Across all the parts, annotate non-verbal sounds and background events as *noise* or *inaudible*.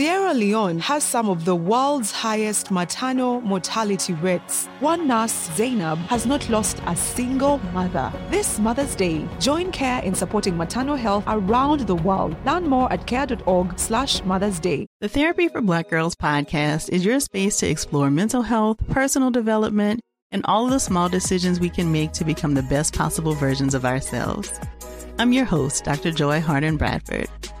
Sierra Leone has some of the world's highest maternal mortality rates. One nurse, Zainab, has not lost a single mother. This Mother's Day, join CARE in supporting maternal health around the world. Learn more at care.org slash Mother's Day. The Therapy for Black Girls podcast is your space to explore mental health, personal development, and all of the small decisions we can make to become the best possible versions of ourselves. I'm your host, Dr. Joy Harden Bradford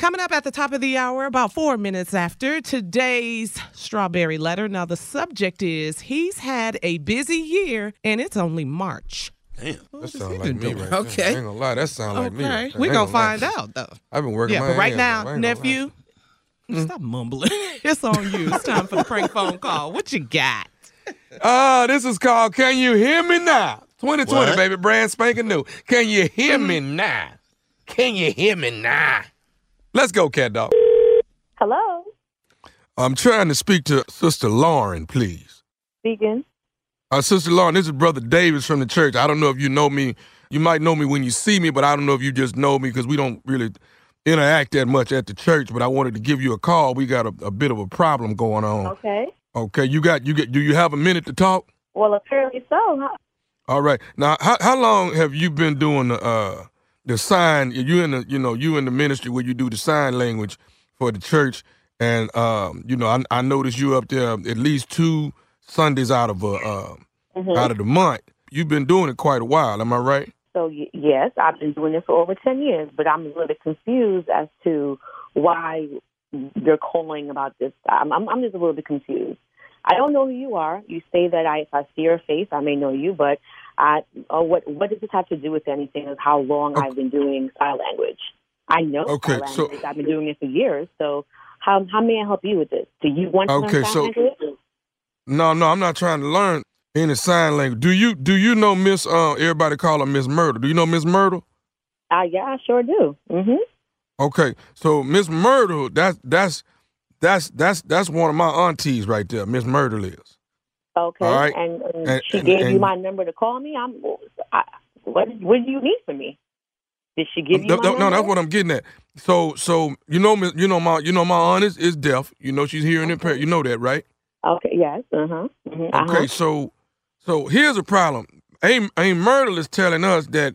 Coming up at the top of the hour, about four minutes after today's strawberry letter. Now, the subject is he's had a busy year and it's only March. Damn, that sounds like me right Okay. I ain't gonna lie, that sounds like me. Okay, We're gonna find out though. I've been working Yeah, my but right ass off. now, I ain't gonna nephew, *laughs* stop mumbling. *laughs* it's on you. It's time for the prank phone call. What you got? Ah, this is called Can You Hear Me Now? 2020, What? baby, brand spanking new. Can you hear me now? Can you hear me now? Let's go, cat dog. Hello, I'm trying to speak to Sister Lauren, please. speaking. Uh, Sister Lauren, this is Brother Davis from the church. I don't know if you know me. You might know me when you see me, but I don't know if you just know me because we don't really interact that much at the church. But I wanted to give you a call. We got a, a bit of a problem going on. Okay. Okay, you got you get. Do you have a minute to talk? Well, apparently so. Huh? All right. Now, how how long have you been doing the uh the sign? You in the you know you in the ministry where you do the sign language for the church, and um you know I I noticed you up there at least two Sundays out of a uh, Mhm. out of the month. You've been doing it quite a while. Am I right? So y- yes, I've been doing it for over ten years, but I'm a little bit confused as to why you're calling about this. I'm I'm, I'm just a little bit confused. I don't know who you are. You say that I, if I see your face, I may know you, but I, uh, what what does this have to do with anything? Of how long I've been doing sign language? I know Okay, sign so- language. I've been doing it for years. So how how may I help you with this? Do you want to learn Okay, sign so- language? No, no, I'm not trying to learn any sign language. Do you do you know Miss? Uh, everybody call her Miss Myrtle. Do you know Miss Myrtle? Uh, yeah, I sure do. hmm Okay, so Miss Myrtle, that's that's that's that's that's one of my aunties right there. Miss Myrtle is. Okay. All right. And, and, And- she and- gave you my number to call me. I'm. I, what What do you need from me? Did she give you No, my no, no, that's what I'm getting at. So, so you know, you know my, you know my aunt is, is deaf. You know she's hearing impaired. You know that, right? Okay. Yes. Uh huh. hmm Okay, Uh-huh. so, so here's a problem. Aim, Aim Myrtle is telling us that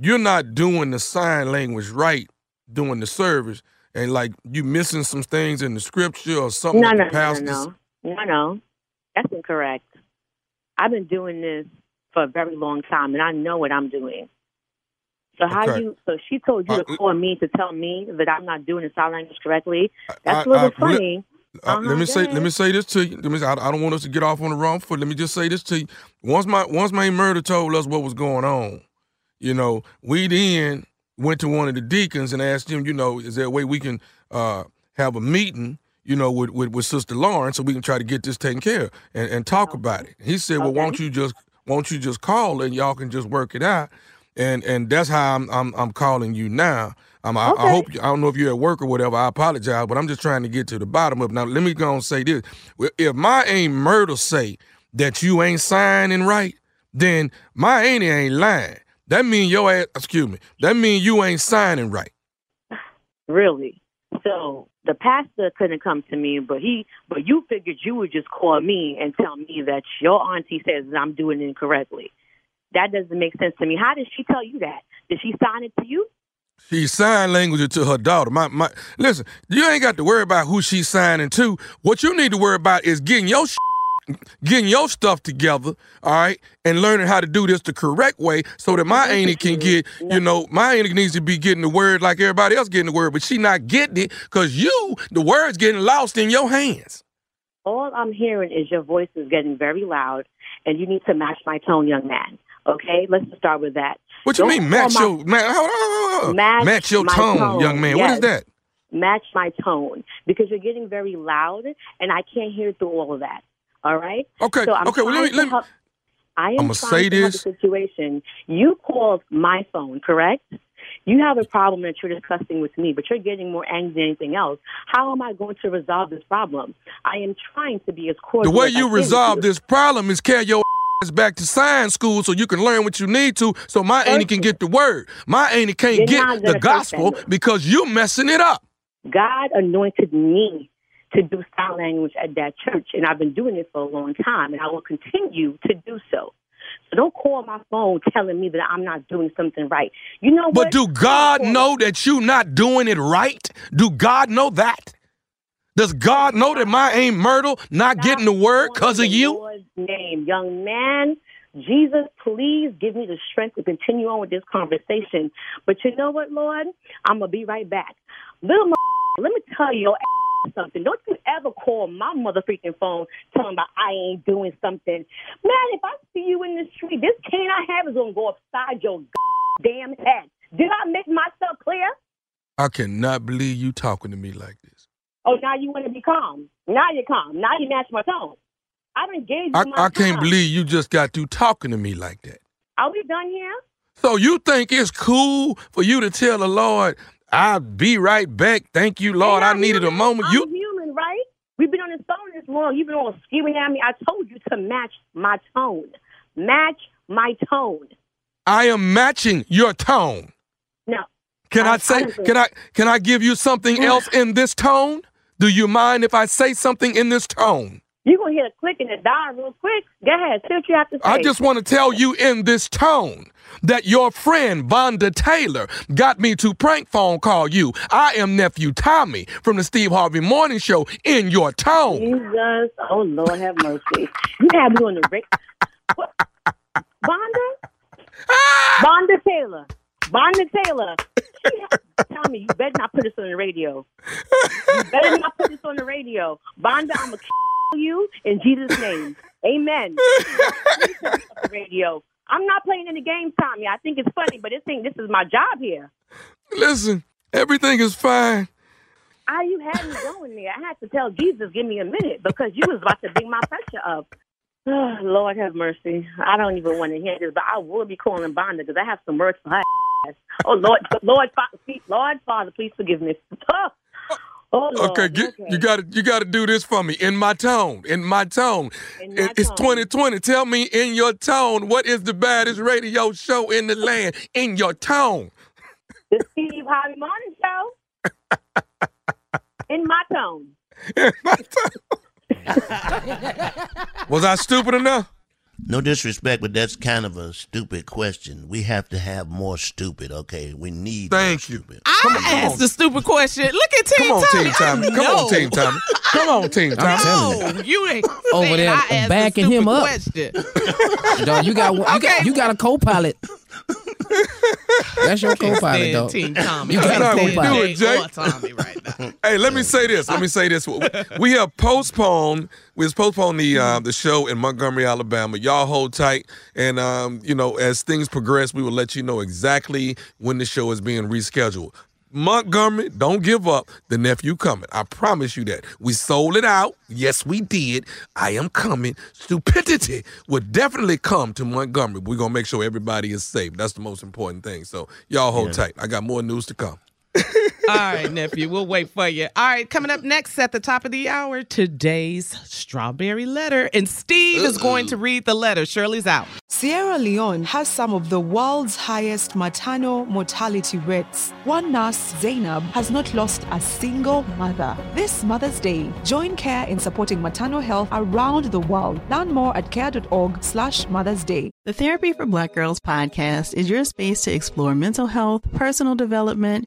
you're not doing the sign language right, doing the service, and like you missing some things in the scripture or something. No, that no, the no, no, no, no, no. That's incorrect. I've been doing this for a very long time, and I know what I'm doing. So how Okay. you? So she told you to Uh, call me to tell me that I'm not doing the sign language correctly. That's I- a little I- funny. Uh, Uh-huh, let me say, let me say this to you. Let me say, I, I don't want us to get off on the wrong foot. Let me just say this to you. Once my once my Myrtle told us what was going on, you know, we then went to one of the deacons and asked him, you know, is there a way we can uh, have a meeting, you know, with, with, with Sister Lauren so we can try to get this taken care of and, and talk about it. He said, well, won't you just won't you just call and y'all can just work it out? And and that's how I'm I'm, I'm calling you now. Um, I, Okay. I hope I don't know if you're at work or whatever. I apologize, but I'm just trying to get to the bottom of it. Now, let me go and say this: if my ain't Myrtle say that you ain't signing right, then my auntie ain't lying. That mean your ass. Excuse me. That mean you ain't signing right. *laughs* Really? So the pastor couldn't come to me, but he, but you figured you would just call me and tell me that your auntie says I'm doing it incorrectly. That doesn't make sense to me. How did she tell you that? Did she sign it to you? She sign language to her daughter. My my. Listen, you ain't got to worry about who she's signing to. What you need to worry about is getting your. Sh- Getting your stuff together, all right, and learning how to do this the correct way, so that my auntie can mm-hmm. get, you know, my auntie needs to be getting the word like everybody else getting the word, but she not getting it because you, the word's getting lost in your hands. All I'm hearing is your voice is getting very loud, and you need to match my tone, young man. Okay, let's just start with that. What you Don't mean match my- your man? Hold on, hold on. Match your tone, tone, young man. What is that? match my tone because you're getting very loud and I can't hear through all of that. All right. Okay, So I'm okay, well, let me- let me- help- I am I'ma trying say this. situation. You called my phone, correct? You have a problem that you're discussing with me, but you're getting more angry than anything else. How am I going to resolve this problem? I am trying to be as cordial. The way you resolve this problem is carry your ass back to science school so you can learn what you need to so my auntie can get the word. My auntie can't You're get the gospel because you're messing it up. God anointed me to do sign language at that church, and I've been doing it for a long time, and I will continue to do so. So don't call my phone telling me that I'm not doing something right. You know But what? do God know that you're not doing it right? Do God know that? Does God know that my ain't Myrtle not getting the word because of you? Lord's name, young man. Jesus, please give me the strength to continue on with this conversation. But you know what, Lord? I'm gonna be right back. Little, m- let me tell your ass something. Don't you ever call my mother freaking phone telling me I ain't doing something. Man, if I see you in the street, this cane I have is gonna go upside your damn head. Did I make myself clear? I cannot believe you talking to me like this. Oh, now you want to be calm. Now you're calm. Now you match my tone. I done gave you I, my I can't believe you just got through talking to me like that. Are we done here? So you think it's cool for you to tell the Lord, I'll be right back. Thank you, Lord. I needed a moment. I'm You human, right? We've been on this phone this long. You've been all screaming at me. I told you to match my tone. Match my tone. I am matching your tone. No. Can I, I- say I can I can I give you something else in this tone? Do you mind if I say something in this tone? You're going to hear a click and it die real quick. Go ahead. Say what you have to say. I just want to tell you in this tone that your friend Vonda Taylor got me to prank phone call you. I am nephew Tommy from the Steve Harvey Morning Show in your tone. Jesus. Oh, Lord have mercy. You have me on the. What? Vonda? Ah! Vonda Taylor. Vonda Taylor. Tell me, you better not put this on the radio. You better not put this on the radio. Vonda, I'm going to kill you in Jesus' name. Amen. Please put this on the radio. I'm not playing any games, Tommy. I think it's funny, but this thing, this is my job here. Listen, everything is fine. I you had me going there. I had to tell Jesus, give me a minute because you was about to bring my pressure up. Oh, *sighs* Lord have mercy. I don't even want to hear this, but I will be calling Vonda because I have some words for her. Ass. Oh Lord, Lord, Father, please, Lord, Father, please forgive me. *laughs* Oh, Okay, get, you got to you got to do this for me in my tone. In my tone. In my it's tone. 2020. Tell me in your tone what is the baddest radio show in the land in your tone. The Steve Harvey Morning Show. In my tone. *laughs* *laughs* Was I stupid enough? No disrespect, but that's kind of a stupid question. We have to have more stupid, okay? We need Thank you. I asked the stupid question. Look at Team Come on, Tommy. Team Tommy. I Come on, know. Team Tommy. Come on, Team *laughs* Tommy. No, you ain't *laughs* Over there I asked backing the him up. Question. Dog, you got you got you got a co-pilot. *laughs* *laughs* That's your Can't co-pilot, though. Team Tommy. You I can't can't do stand it, Jay Jay. or Tommy right now. *laughs* Hey, let me say this. Let me say this. We have postponed. We have postponed the uh, the show in Montgomery, Alabama. Y'all hold tight, and um, you know, as things progress, we will let you know exactly when the show is being rescheduled. Montgomery, don't give up. The nephew coming. I promise you that. We sold it out. Yes, we did. I am coming. Stupidity will definitely come to Montgomery. We're gonna make sure everybody is safe. That's the most important thing. So y'all hold tight. I got more news to come. All right, nephew, we'll wait for you. All right, coming up next at the top of the hour, today's strawberry letter. And Steve is going to read the letter. Shirley's out. Sierra Leone has some of the world's highest maternal mortality rates. One nurse, Zainab, has not lost a single mother. This Mother's Day, join CARE in supporting maternal health around the world. Learn more at care.org slash Mother's Day. The Therapy for Black Girls podcast is your space to explore mental health, personal development,